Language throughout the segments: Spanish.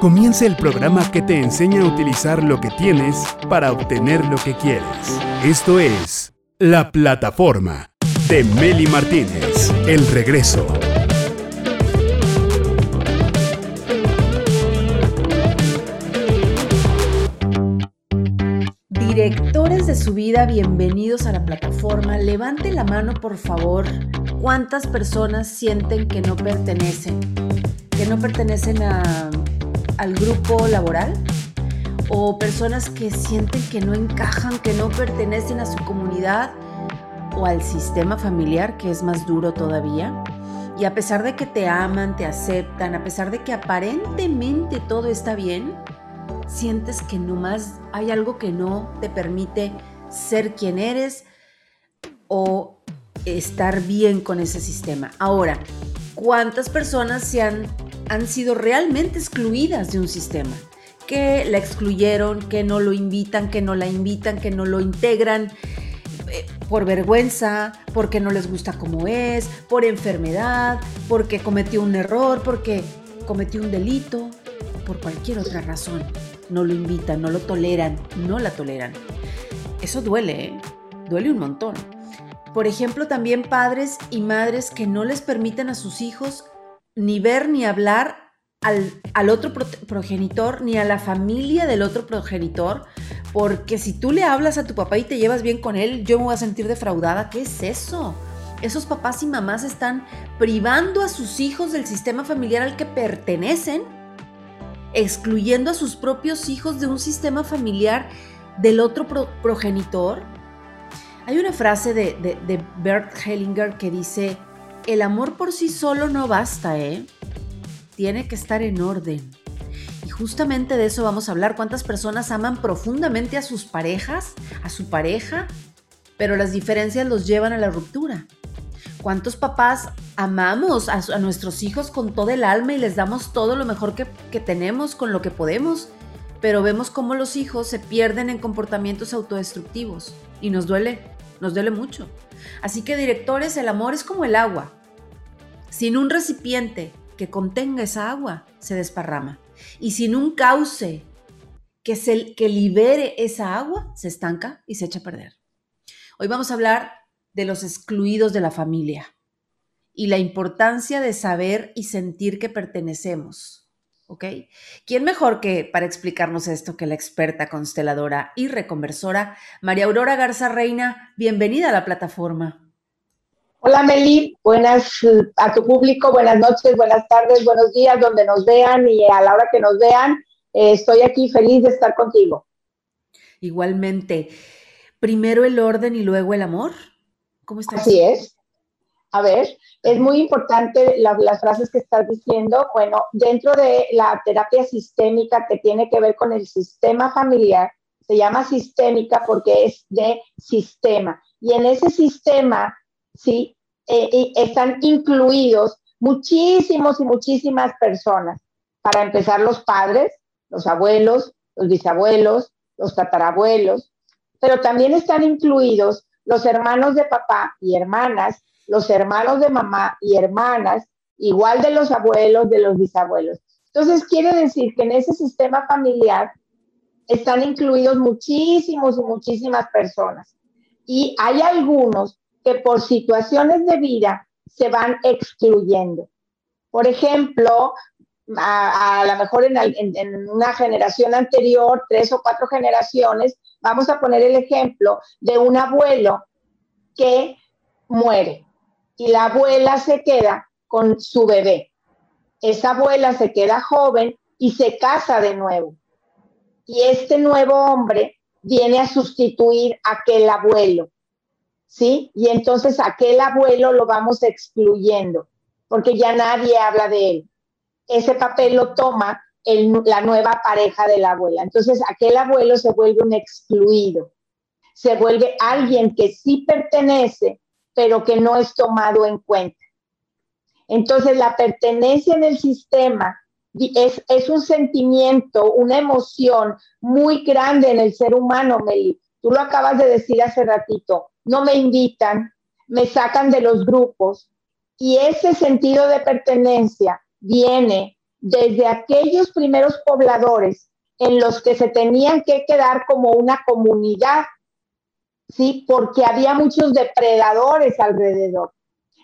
Comienza el programa que te enseña a utilizar lo que tienes para obtener lo que quieres. Esto es La Plataforma de Meli Martínez. El regreso. Directores de su vida, bienvenidos a la plataforma. Levante la mano, por favor. ¿Cuántas personas sienten que no pertenecen? Que no pertenecen al grupo laboral o personas que sienten que no encajan, que no pertenecen a su comunidad o al sistema familiar, que es más duro todavía. Y a pesar de que te aman, te aceptan, a pesar de que aparentemente todo está bien, sientes que nomás hay algo que no te permite ser quien eres o estar bien con ese sistema. Ahora, ¿cuántas personas se han han sido realmente excluidas de un sistema, que la excluyeron, que no lo invitan, que no la invitan, que no lo integran eh, por vergüenza, porque no les gusta como es, por enfermedad, porque cometió un error, porque cometió un delito, por cualquier otra razón. No lo invitan, no lo toleran, no la toleran. Eso duele, ¿eh? duele un montón. Por ejemplo, también padres y madres que no les permiten a sus hijos ni ver ni hablar al, otro progenitor, ni a la familia del otro progenitor, porque si tú le hablas a tu papá y te llevas bien con él, yo me voy a sentir defraudada. ¿Qué es eso? Esos papás y mamás están privando a sus hijos del sistema familiar al que pertenecen, excluyendo a sus propios hijos de un sistema familiar del otro progenitor. Hay una frase de, de Bert Hellinger que dice, el amor por sí solo no basta, ¿eh? Tiene que estar en orden. Y justamente de eso vamos a hablar. ¿Cuántas personas aman profundamente a sus parejas, a su pareja, pero las diferencias los llevan a la ruptura? ¿Cuántos papás amamos a, nuestros hijos con todo el alma y les damos todo lo mejor que, que tenemos con lo que podemos? Pero vemos cómo los hijos se pierden en comportamientos autodestructivos y nos duele, nos duele mucho. Así que directores, el amor es como el agua. Sin un recipiente que contenga esa agua, se desparrama. Y sin un cauce que, se, que libere esa agua, se estanca y se echa a perder. Hoy vamos a hablar de los excluidos de la familia y la importancia de saber y sentir que pertenecemos. ¿Ok? ¿Quién mejor que para explicarnos esto que la experta consteladora y reconversora María Aurora Garza Reina? Bienvenida a la plataforma. Hola Meli, buenas eh, a tu público, buenas noches, buenas tardes, buenos días, donde nos vean y a la hora que nos vean. Eh, estoy aquí feliz de estar contigo. Igualmente. Primero el orden y luego el amor. ¿Cómo estás? Así es. A ver, es muy importante las frases que estás diciendo. Bueno, dentro de la terapia sistémica que tiene que ver con el sistema familiar, se llama sistémica porque es de sistema. Y en ese sistema ¿sí? Eh, están incluidos muchísimos y muchísimas personas. Para empezar, los padres, los abuelos, los bisabuelos, los tatarabuelos, pero también están incluidos los hermanos de papá y hermanas, los hermanos de mamá y hermanas, igual de los abuelos, de los bisabuelos. Entonces, quiere decir que en ese sistema familiar están incluidos muchísimos y muchísimas personas. Y hay algunos que por situaciones de vida se van excluyendo. Por ejemplo, a, lo mejor en, en, una generación anterior, tres o cuatro generaciones, vamos a poner el ejemplo de un abuelo que muere y la abuela se queda con su bebé. Esa abuela se queda joven y se casa de nuevo. Y este nuevo hombre viene a sustituir a aquel abuelo. ¿Sí? Y entonces aquel abuelo lo vamos excluyendo, porque ya nadie habla de él. Ese papel lo toma la nueva pareja de la abuela. Entonces aquel abuelo se vuelve un excluido, se vuelve alguien que sí pertenece, pero que no es tomado en cuenta. Entonces la pertenencia en el sistema es, es un sentimiento, una emoción muy grande en el ser humano, Meli. Tú lo acabas de decir hace ratito no me invitan, me sacan de los grupos y ese sentido de pertenencia viene desde aquellos primeros pobladores en los que se tenían que quedar como una comunidad, ¿sí? Porque había muchos depredadores alrededor.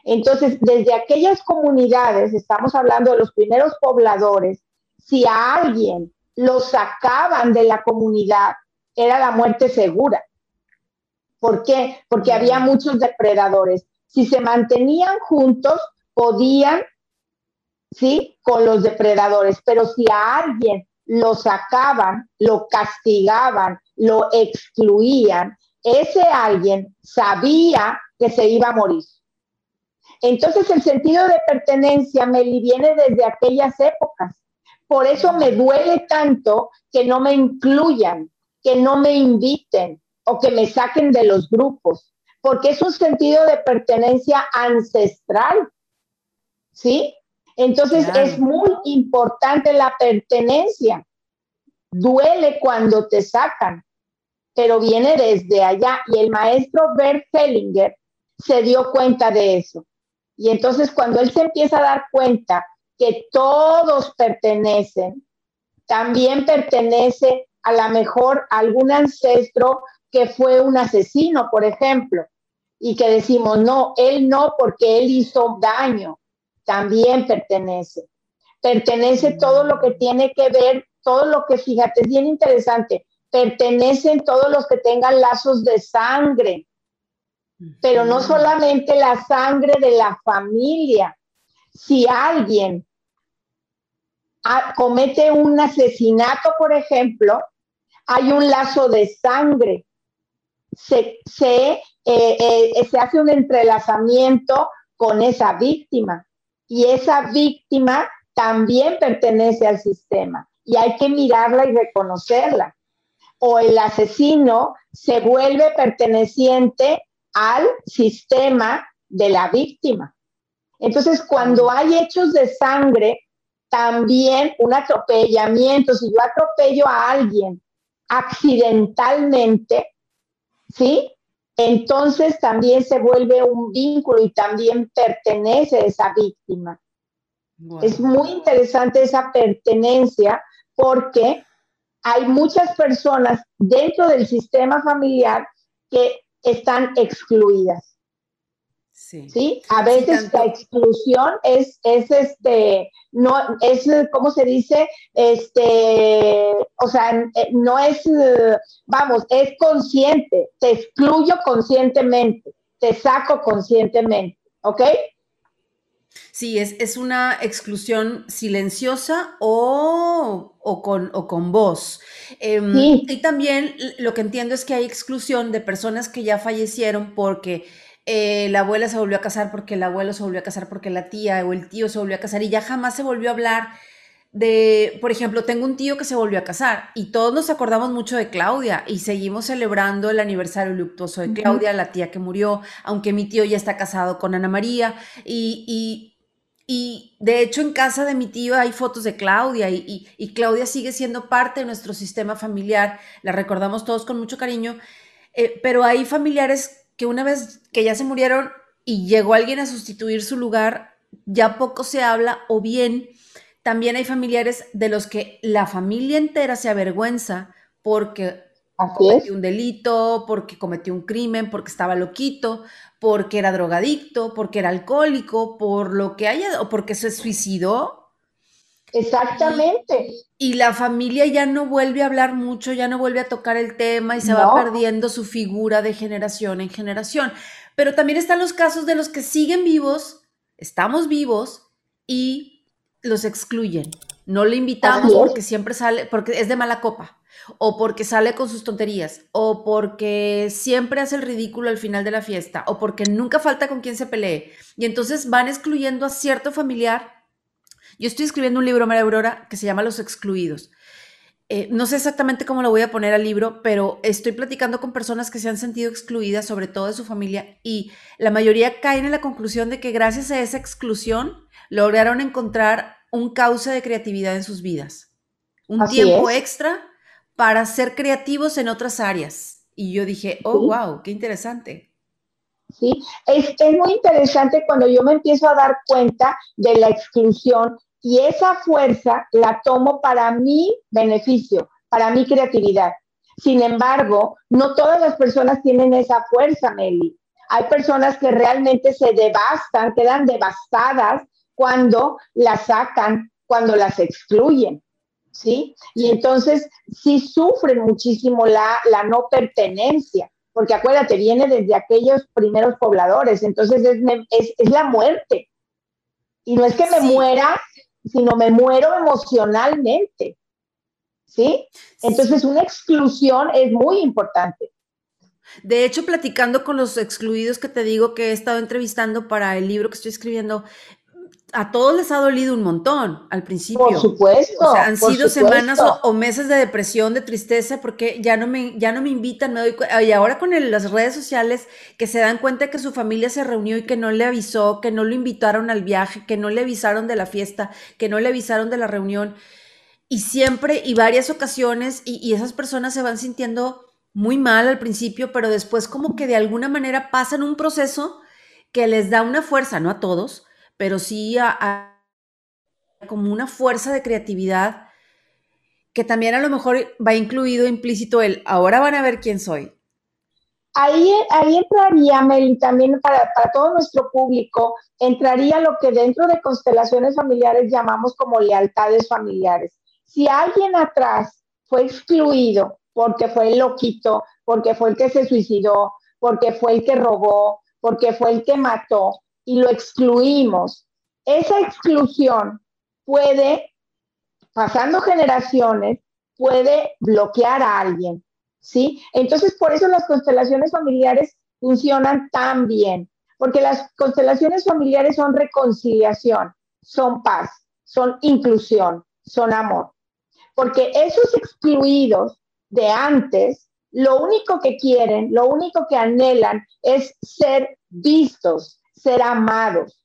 Entonces, desde aquellas comunidades, estamos hablando de los primeros pobladores, si a alguien lo sacaban de la comunidad, era la muerte segura. ¿Por qué? Porque había muchos depredadores. Si se mantenían juntos, podían, ¿sí? Con los depredadores. Pero si a alguien lo sacaban, lo castigaban, lo excluían, ese alguien sabía que se iba a morir. Entonces el sentido de pertenencia me viene desde aquellas épocas. Por eso me duele tanto que no me incluyan, que no me inviten o que me saquen de los grupos, porque es un sentido de pertenencia ancestral. ¿Sí? Entonces es muy importante la pertenencia. Duele cuando te sacan, pero viene desde allá. Y el maestro Bert Hellinger se dio cuenta de eso. Y entonces cuando él se empieza a dar cuenta que todos pertenecen, también pertenece a lo mejor algún ancestro que fue un asesino, por ejemplo, y que decimos, no, él no porque él hizo daño, también pertenece. Pertenece todo lo que tiene que ver, todo lo que, fíjate, es bien interesante, pertenecen todos los que tengan lazos de sangre, pero no solamente la sangre de la familia. Si alguien comete un asesinato, por ejemplo, hay un lazo de sangre. Se, se, eh, eh, se hace un entrelazamiento con esa víctima y esa víctima también pertenece al sistema y hay que mirarla y reconocerla. O el asesino se vuelve perteneciente al sistema de la víctima. Entonces, cuando hay hechos de sangre, también un atropellamiento, si yo atropello a alguien accidentalmente, ¿sí? Entonces también se vuelve un vínculo y también pertenece a esa víctima. Es muy interesante esa pertenencia porque hay muchas personas dentro del sistema familiar que están excluidas. Sí. A veces la exclusión es, es este, no, es, ¿cómo se dice? Este, o sea, no es, vamos, es consciente, te excluyo conscientemente, te saco conscientemente, ¿ok? Sí, es, es una exclusión silenciosa o, o, con, o con voz. Em, y también lo que entiendo es que hay exclusión de personas que ya fallecieron porque eh, la abuela se volvió a casar porque el abuelo se volvió a casar porque la tía o el tío se volvió a casar y ya jamás se volvió a hablar de, por ejemplo, tengo un tío que se volvió a casar y todos nos acordamos mucho de Claudia y seguimos celebrando el aniversario luctuoso de Claudia, la tía que murió, aunque mi tío ya está casado con Ana María y, y, de hecho en casa de mi tío hay fotos de Claudia y, y, Claudia sigue siendo parte de nuestro sistema familiar, la recordamos todos con mucho cariño, eh, pero hay familiares que una vez que ya se murieron y llegó alguien a sustituir su lugar, ya poco se habla o bien también hay familiares de los que la familia entera se avergüenza porque cometió un delito, porque cometió un crimen, porque estaba loquito, porque era drogadicto, porque era alcohólico, por lo que haya, o porque se suicidó Exactamente. Y, la familia ya no vuelve a hablar mucho, ya no vuelve a tocar el tema y se va perdiendo su figura de generación en generación. Pero también están los casos de los que siguen vivos, estamos vivos y los excluyen. No le invitamos porque siempre sale, porque es de mala copa, o porque sale con sus tonterías, o porque siempre hace el ridículo al final de la fiesta, o porque nunca falta con quien se pelee. Y entonces van excluyendo a cierto familiar yo estoy escribiendo un libro, María Aurora, que se llama Los Excluidos. Eh, no sé exactamente cómo lo voy a poner al libro, pero estoy platicando con personas que se han sentido excluidas, sobre todo de su familia, y la mayoría caen en la conclusión de que gracias a esa exclusión lograron encontrar un cauce de creatividad en sus vidas, un tiempo extra para ser creativos en otras áreas. Y yo dije, oh, wow, qué interesante. Sí, es, es muy interesante cuando yo me empiezo a dar cuenta de la exclusión y esa fuerza la tomo para mi beneficio, para mi creatividad. Sin embargo, no todas las personas tienen esa fuerza, Meli. Hay personas que realmente se devastan, quedan devastadas cuando las sacan, cuando las excluyen, ¿sí? Y entonces sí sufren muchísimo la, la no pertenencia, porque acuérdate, viene desde aquellos primeros pobladores, entonces es, es, la muerte. Y no es que me muera, sino me muero emocionalmente. ¿Sí? Entonces una exclusión es muy importante. De hecho, platicando con los excluidos que te digo que he estado entrevistando para el libro que estoy escribiendo, a todos les ha dolido un montón al principio. Por supuesto. O sea, han sido semanas o, meses de depresión, de tristeza, porque ya no me, ya no me invitan, me doy Y ahora con las redes sociales, que se dan cuenta que su familia se reunió y que no le avisó, que no lo invitaron al viaje, que no le avisaron de la fiesta, que no le avisaron de la reunión. Y siempre, y varias ocasiones, y, y esas personas se van sintiendo muy mal al principio, pero después como que de alguna manera pasan un proceso que les da una fuerza, no a todos, pero sí a, como una fuerza de creatividad que también a lo mejor va incluido implícito el ahora van a ver quién soy. Ahí, ahí entraría, Meli, también para, para todo nuestro público, entraría lo que dentro de constelaciones familiares llamamos como lealtades familiares. Si alguien atrás fue excluido porque fue el loquito, porque fue el que se suicidó, porque fue el que robó, porque fue el que mató, y lo excluimos, esa exclusión puede, pasando generaciones, puede bloquear a alguien, ¿sí? Entonces, por eso las constelaciones familiares funcionan tan bien, porque las constelaciones familiares son reconciliación, son paz, son inclusión, son amor. Porque esos excluidos de antes, lo único que quieren, lo único que anhelan es ser vistos, ser amados,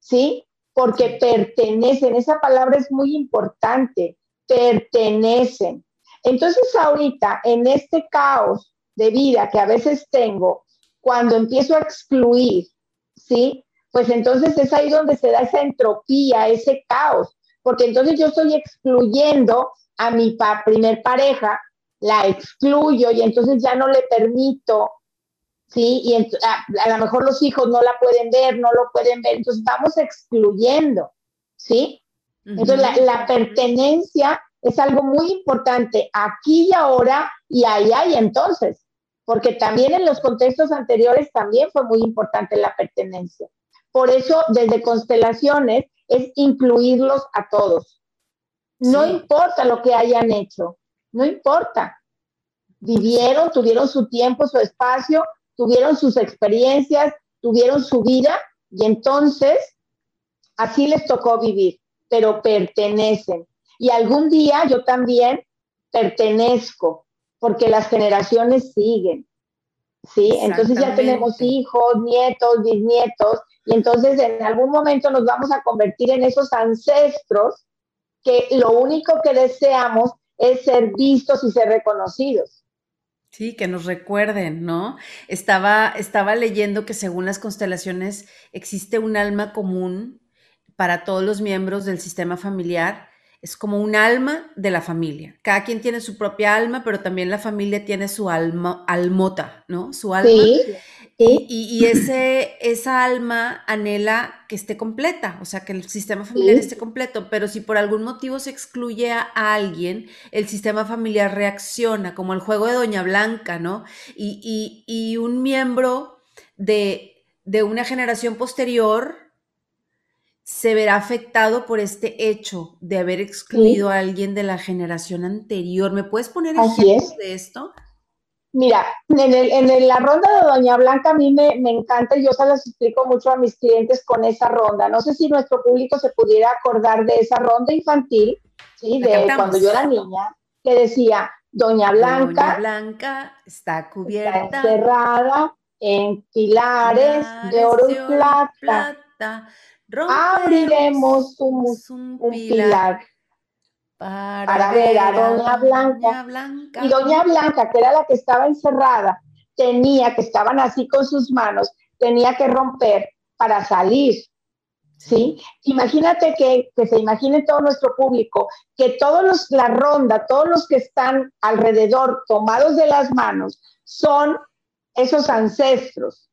¿sí? Porque pertenecen, esa palabra es muy importante, pertenecen. Entonces ahorita, en este caos de vida que a veces tengo, cuando empiezo a excluir, ¿sí? Pues entonces es ahí donde se da esa entropía, ese caos, porque entonces yo estoy excluyendo a mi primer pareja, la excluyo y entonces ya no le permito ¿sí? Y a, lo mejor los hijos no la pueden ver, no lo pueden ver, entonces vamos excluyendo, ¿sí? Entonces la, pertenencia es algo muy importante aquí y ahora y allá y entonces, porque también en los contextos anteriores también fue muy importante la pertenencia. Por eso desde constelaciones es incluirlos a todos. No importa lo que hayan hecho, no importa. Vivieron, tuvieron su tiempo, su espacio, tuvieron sus experiencias, tuvieron su vida y entonces así les tocó vivir, pero pertenecen. Y algún día yo también pertenezco, porque las generaciones siguen. ¿Sí? Entonces ya tenemos hijos, nietos, bisnietos, y entonces en algún momento nos vamos a convertir en esos ancestros que lo único que deseamos es ser vistos y ser reconocidos. Sí, que nos recuerden, ¿no? Estaba, estaba leyendo que según las constelaciones existe un alma común para todos los miembros del sistema familiar. Es como un alma de la familia. Cada quien tiene su propia alma, pero también la familia tiene su alma, almota, ¿no? Su alma. Sí. Y, ese, esa alma anhela que esté completa, o sea, que el sistema familiar esté completo, pero si por algún motivo se excluye a alguien, el sistema familiar reacciona, como el juego de Doña Blanca, ¿no? Y, un miembro de, de una generación posterior se verá afectado por este hecho de haber excluido a alguien de la generación anterior. ¿Me puedes poner ejemplos de esto? Mira, en, la ronda de Doña Blanca a mí me, encanta y yo se las explico mucho a mis clientes con esa ronda. No sé si nuestro público se pudiera acordar de esa ronda infantil, ¿sí? De cuando yo era niña, que decía, Doña Blanca, Doña Blanca está cubierta, está encerrada en pilares, de oro y plata. Abriremos un, pilar para, ver a Doña Blanca. Y Doña Blanca, que era la que estaba encerrada, tenía, que estaban así con sus manos, tenía que romper para salir. ¿sí? Imagínate que, que, se imagine todo nuestro público, que todos los, la ronda, todos los que están alrededor tomados de las manos son esos ancestros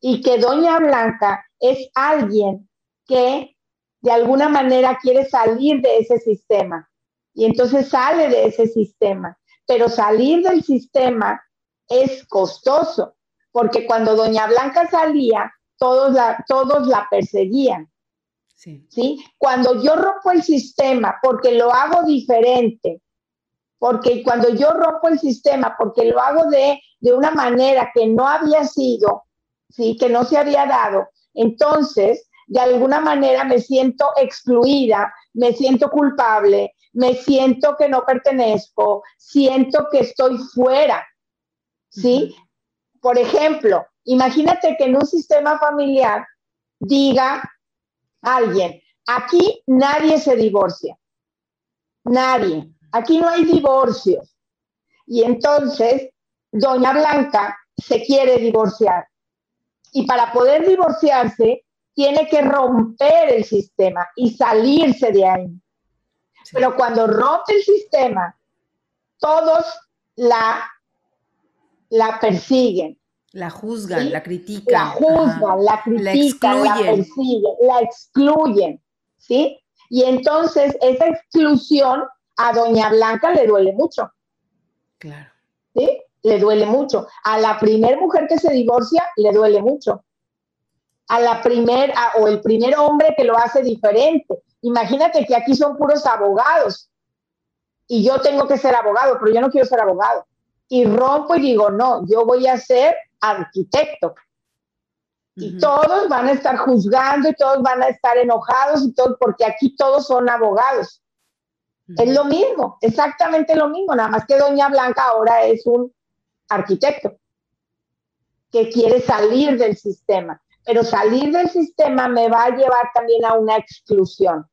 y que Doña Blanca es alguien que de alguna manera quiere salir de ese sistema y entonces sale de ese sistema, pero salir del sistema es costoso, porque cuando Doña Blanca salía, todos la, todos la perseguían. Sí. Cuando yo rompo el sistema porque lo hago diferente, porque cuando yo rompo el sistema porque lo hago de, de una manera que no había sido, ¿sí? que no se había dado, entonces de alguna manera me siento excluida, me siento culpable, me siento que no pertenezco, siento que estoy fuera. ¿Sí? Por ejemplo, imagínate que en un sistema familiar diga alguien, aquí nadie se divorcia, nadie, aquí no hay divorcios. Y entonces, doña Blanca se quiere divorciar. Y para poder divorciarse, tiene que romper el sistema y salirse de ahí. Pero cuando rompe el sistema, todos la, la persiguen. La juzgan, la critican. La juzgan, la critican, la, persiguen, la excluyen. ¿Sí? Y entonces esa exclusión a Doña Blanca le duele mucho. Claro. ¿Sí? Le duele mucho. A la primer mujer que se divorcia, le duele mucho. A la primer, o el primer hombre que lo hace diferente. Imagínate que aquí son puros abogados y yo tengo que ser abogado, pero yo no quiero ser abogado. Y rompo y digo, no, yo voy a ser arquitecto. Y todos van a estar juzgando y todos van a estar enojados y todo, porque aquí todos son abogados. Es lo mismo, exactamente lo mismo, nada más que Doña Blanca ahora es un arquitecto que quiere salir del sistema. Pero salir del sistema me va a llevar también a una exclusión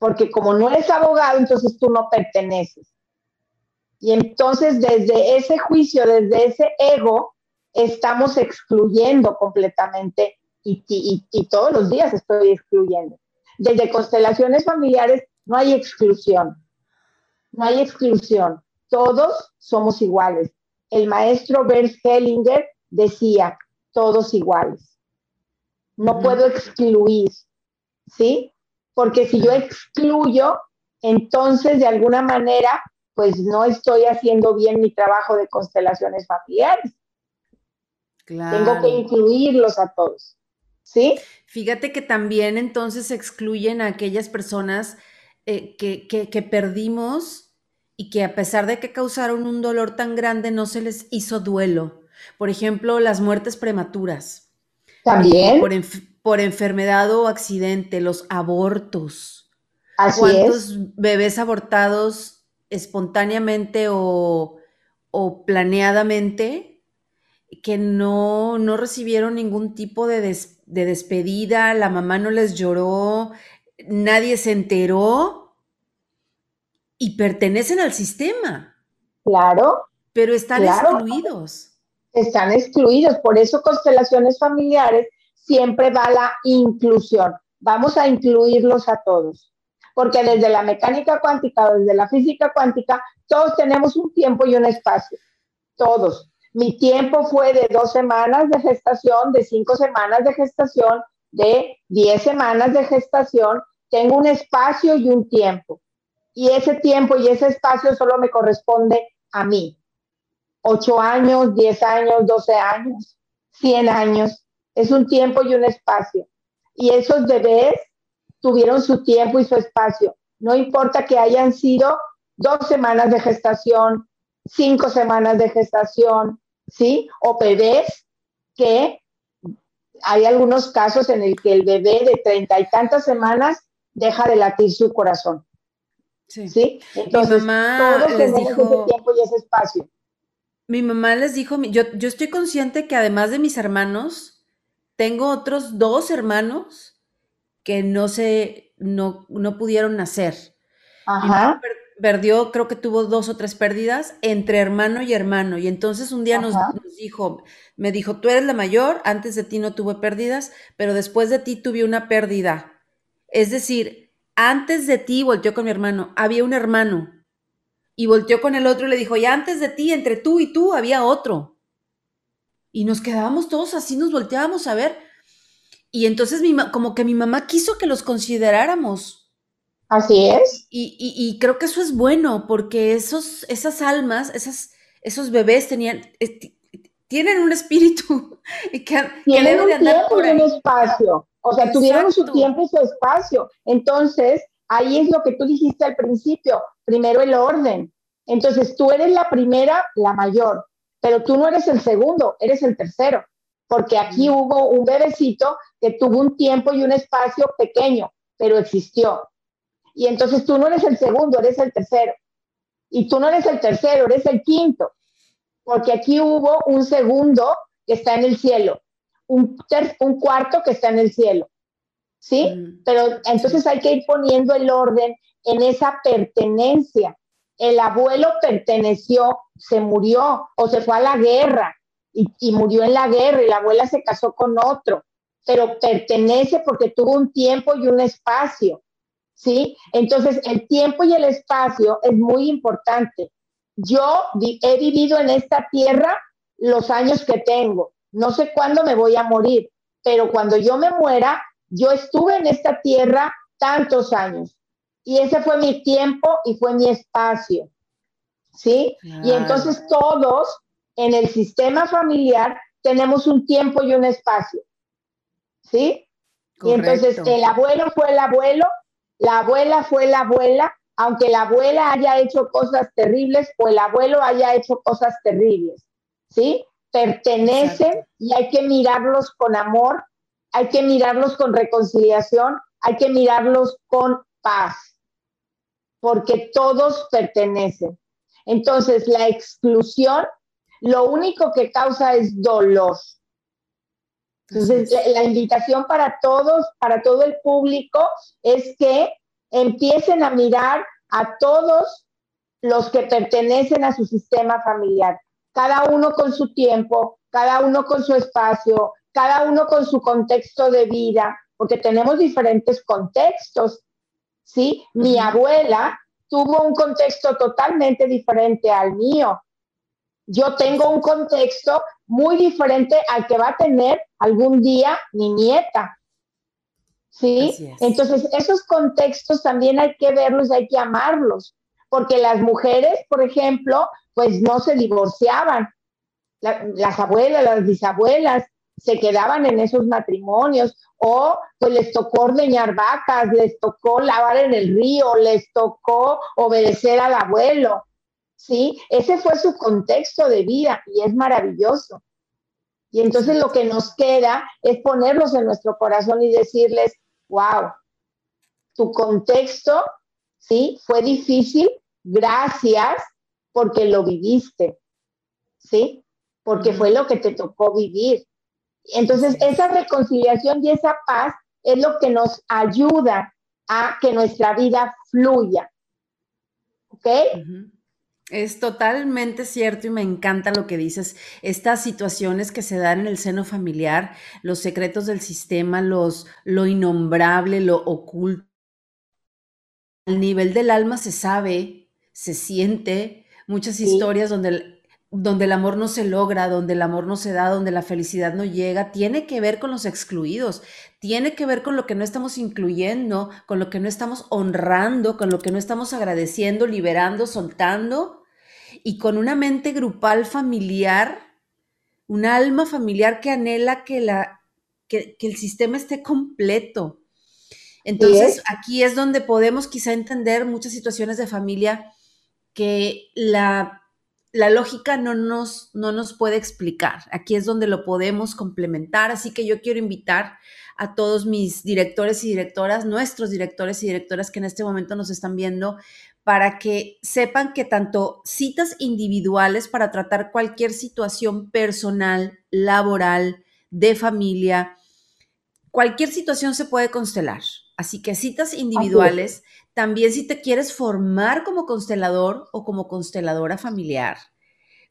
porque como no eres abogado, entonces tú no perteneces. Y entonces desde ese juicio, desde ese ego, estamos excluyendo completamente y, todos los días estoy excluyendo. Desde constelaciones familiares no hay exclusión, no hay exclusión, todos somos iguales. El maestro Bert Hellinger decía, todos iguales. No puedo excluir, ¿sí? porque si yo excluyo, entonces de alguna manera, pues no estoy haciendo bien mi trabajo de constelaciones familiares. Tengo que incluirlos a todos. ¿Sí? Fíjate que también entonces excluyen a aquellas personas eh, que, que, perdimos y que a pesar de que causaron un dolor tan grande no se les hizo duelo. Por ejemplo, las muertes prematuras. También por enfermedad o accidente, los abortos. ¿Cuántos bebés abortados espontáneamente o, planeadamente que no, no, recibieron ningún tipo de, de despedida, la mamá no les lloró, nadie se enteró y pertenecen al sistema? Claro. Pero están excluidos. Están excluidos, por eso constelaciones familiares siempre va la inclusión. Vamos a incluirlos a todos. Porque desde la mecánica cuántica desde la física cuántica, todos tenemos un tiempo y un espacio. Todos. Mi tiempo fue de dos semanas de gestación, de cinco semanas de gestación, de diez semanas de gestación. Tengo un espacio y un tiempo. Y ese tiempo y ese espacio solo me corresponde a mí. Ocho años, diez años, doce años, cien años. Es un tiempo y un espacio. Y esos bebés tuvieron su tiempo y su espacio. No importa que hayan sido dos semanas de gestación, cinco semanas de gestación, ¿sí? O bebés que hay algunos casos en el que el bebé de treinta y tantas semanas deja de latir su corazón. Sí. Entonces, mi mamá todos les dijo, ese tiempo y ese espacio. Mi mamá les dijo, yo, yo estoy consciente que además de mis hermanos, tengo otros dos hermanos que no se, no, no pudieron nacer. Ajá. perdió, creo que tuvo dos o tres pérdidas entre hermano y hermano. Y entonces un día nos, dijo, me dijo, tú eres la mayor, antes de ti no tuve pérdidas, pero después de ti tuve una pérdida Es decir, antes de ti, volteó con mi hermano, había un hermano. Y volteó con el otro y le dijo, y antes de ti, entre tú y tú, había otro. Y nos quedábamos todos así, nos volteábamos a ver. Y entonces mi, como que mi mamá quiso que los consideráramos. Así es. Y, creo que eso es bueno, porque esos, esas almas, esas, esos bebés tenían, tienen un espíritu y que, tienen un tiempo y un espacio. O sea, tuvieron su tiempo y su espacio. Entonces, ahí es lo que tú dijiste al principio. Primero el orden. Entonces, tú eres la primera, la mayor, pero tú no eres el segundo, eres el tercero. Porque aquí hubo un bebecito que tuvo un tiempo y un espacio pequeño, pero existió. Y entonces tú no eres el segundo, eres el tercero. Y tú no eres el tercero, eres el quinto porque aquí hubo un segundo que está en el cielo, un, un cuarto que está en el cielo, ¿sí? Mm. Pero entonces hay que ir poniendo el orden en esa pertenencia. El abuelo perteneció, se murió o se fue a la guerra y, murió en la guerra y la abuela se casó con otro, pero pertenece porque tuvo un tiempo y un espacio, ¿sí? Entonces el tiempo y el espacio es muy importante yo he vivido en esta tierra los años que tengo. No sé cuándo me voy a morir, pero cuando yo me muera, yo estuve en esta tierra tantos años. Y ese fue mi tiempo y fue mi espacio. ¿Sí? Y entonces todos en el sistema familiar tenemos un tiempo y un espacio. ¿Sí? Y entonces el abuelo fue el abuelo, la abuela fue la abuela, aunque la abuela haya hecho cosas terribles o el abuelo haya hecho cosas terribles, ¿sí? Pertenecen y hay que mirarlos con amor, hay que mirarlos con reconciliación, hay que mirarlos con paz, porque todos pertenecen. Entonces, la exclusión lo único que causa es dolor. Entonces, la, invitación para todos, para todo el público, es que empiecen a mirar a todos los que pertenecen a su sistema familiar, cada uno con su tiempo, cada uno con su espacio, cada uno con su contexto de vida, porque tenemos diferentes contextos, ¿sí? Mi abuela tuvo un contexto totalmente diferente al mío. Yo tengo un contexto muy diferente al que va a tener algún día mi nieta. ¿sí? Entonces, esos contextos también hay que verlos, hay que amarlos, porque las mujeres, por ejemplo, pues no se divorciaban. las abuelas, las bisabuelas se quedaban en esos matrimonios o pues les tocó ordeñar vacas, les tocó lavar en el río, les tocó obedecer al abuelo, ¿sí? Ese fue su contexto de vida y es maravilloso. Y entonces lo que nos queda es ponerlos en nuestro corazón y decirles, wow, tu contexto, ¿sí? Fue difícil, gracias porque lo viviste, ¿sí? Porque fue lo que te tocó vivir. Entonces, esa reconciliación y esa paz es lo que nos ayuda a que nuestra vida fluya. ¿Ok? Es totalmente cierto y me encanta lo que dices. Estas situaciones que se dan en el seno familiar, los secretos del sistema, los, lo innombrable, lo oculto. Al nivel del alma se sabe, se siente, muchas historias donde donde el amor no se logra, donde el amor no se da, donde la felicidad no llega, tiene que ver con los excluidos, tiene que ver con lo que no estamos incluyendo, con lo que no estamos honrando, con lo que no estamos agradeciendo, liberando, soltando y con una mente grupal familiar, un alma familiar que anhela que, la, que, el sistema esté completo. Entonces, aquí es donde podemos quizá entender muchas situaciones de familia que la, la lógica no nos, no nos puede explicar. Aquí es donde lo podemos complementar. Así que yo quiero invitar a todos mis directores y directoras, nuestros directores y directoras que en este momento nos están viendo, para que sepan que tanto citas individuales para tratar cualquier situación personal, laboral, de familia, cualquier situación se puede constelar. Así que citas individuales, también si te quieres formar como constelador o como consteladora familiar,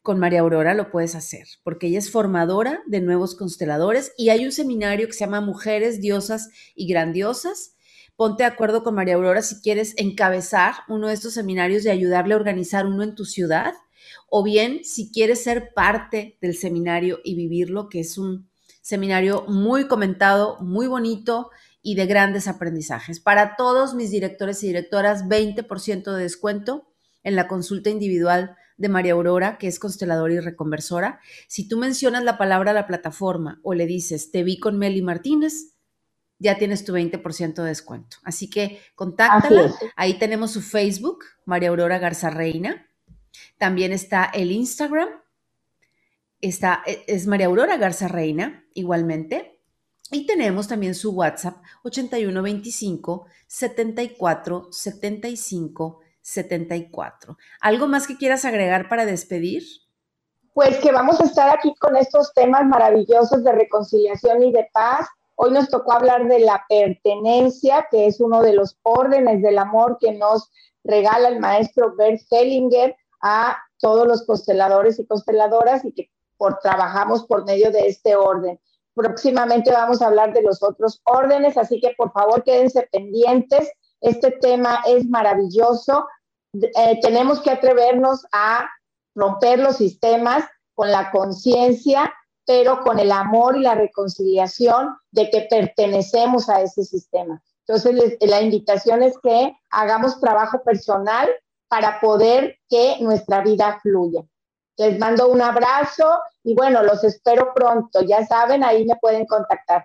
con María Aurora lo puedes hacer, porque ella es formadora de nuevos consteladores y hay un seminario que se llama Mujeres, Diosas y Grandiosas, ponte de acuerdo con María Aurora si quieres encabezar uno de estos seminarios y ayudarle a organizar uno en tu ciudad, o bien si quieres ser parte del seminario y vivirlo, que es un seminario muy comentado, muy bonito y de grandes aprendizajes. Para todos mis directores y directoras, 20% de descuento en la consulta individual de María Aurora, que es consteladora y reconversora. Si tú mencionas la palabra la plataforma o le dices, te vi con Meli Martínez, ya tienes tu 20% de descuento. Así que contáctala. Ahí tenemos su Facebook, María Aurora Garza Reina. También está el Instagram. Está, e, es María Aurora Garza Reina, igualmente. Y tenemos también su WhatsApp 8125 74 75 74. ¿Algo más que quieras agregar para despedir? Pues que vamos a estar aquí con estos temas maravillosos de reconciliación y de paz. Hoy nos tocó hablar de la pertenencia, que es uno de los órdenes del amor que nos regala el maestro Bert Hellinger a todos los consteladores y consteladoras y que por, trabajamos por medio de este orden. Próximamente vamos a hablar de los otros órdenes, así que por favor quédense pendientes. Este tema es maravilloso. Eh, tenemos que atrevernos a romper los sistemas con la conciencia, pero con el amor y la reconciliación de que pertenecemos a ese sistema. Entonces, la invitación es que hagamos trabajo personal para poder que nuestra vida fluya. Les mando un abrazo y bueno, los espero pronto. Ya saben, ahí me pueden contactar.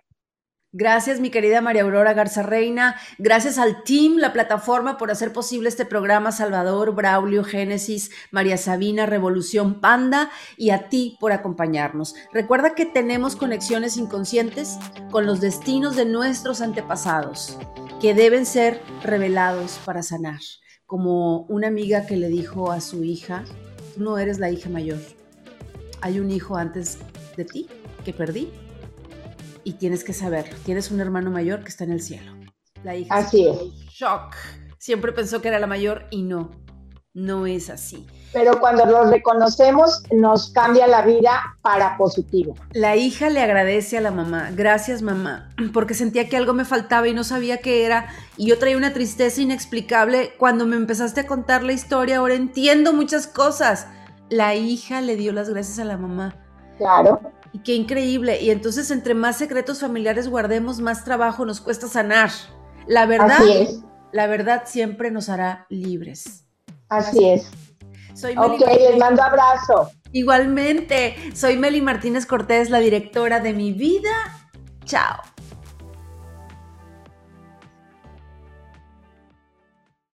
Gracias, mi querida María Aurora Garza Reina. Gracias al team, la plataforma, por hacer posible este programa. Salvador, Braulio, Génesis, María Sabina, Revolución Panda y a ti por acompañarnos. Recuerda que tenemos conexiones inconscientes con los destinos de nuestros antepasados que deben ser revelados para sanar. Como una amiga que le dijo a su hija, tú no eres la hija mayor. Hay un hijo antes de ti que perdí y tienes que saber, tienes un hermano mayor que está en el cielo. La hija así es. Shock. Siempre pensó que era la mayor y no, no es así. Pero cuando lo reconocemos nos cambia la vida para positivo. La hija le agradece a la mamá, gracias mamá, porque sentía que algo me faltaba y no sabía qué era y yo traía una tristeza inexplicable. Cuando me empezaste a contar la historia, ahora entiendo muchas cosas. La hija le dio las gracias a la mamá. Claro. Y qué increíble. Y entonces entre más secretos familiares guardemos, más trabajo nos cuesta sanar. La verdad, la verdad siempre nos hará libres. Así, es. Soy Meli ok, les mando abrazo. Igualmente, soy Meli Martínez Cortés, la directora de Mi Vida. Chao.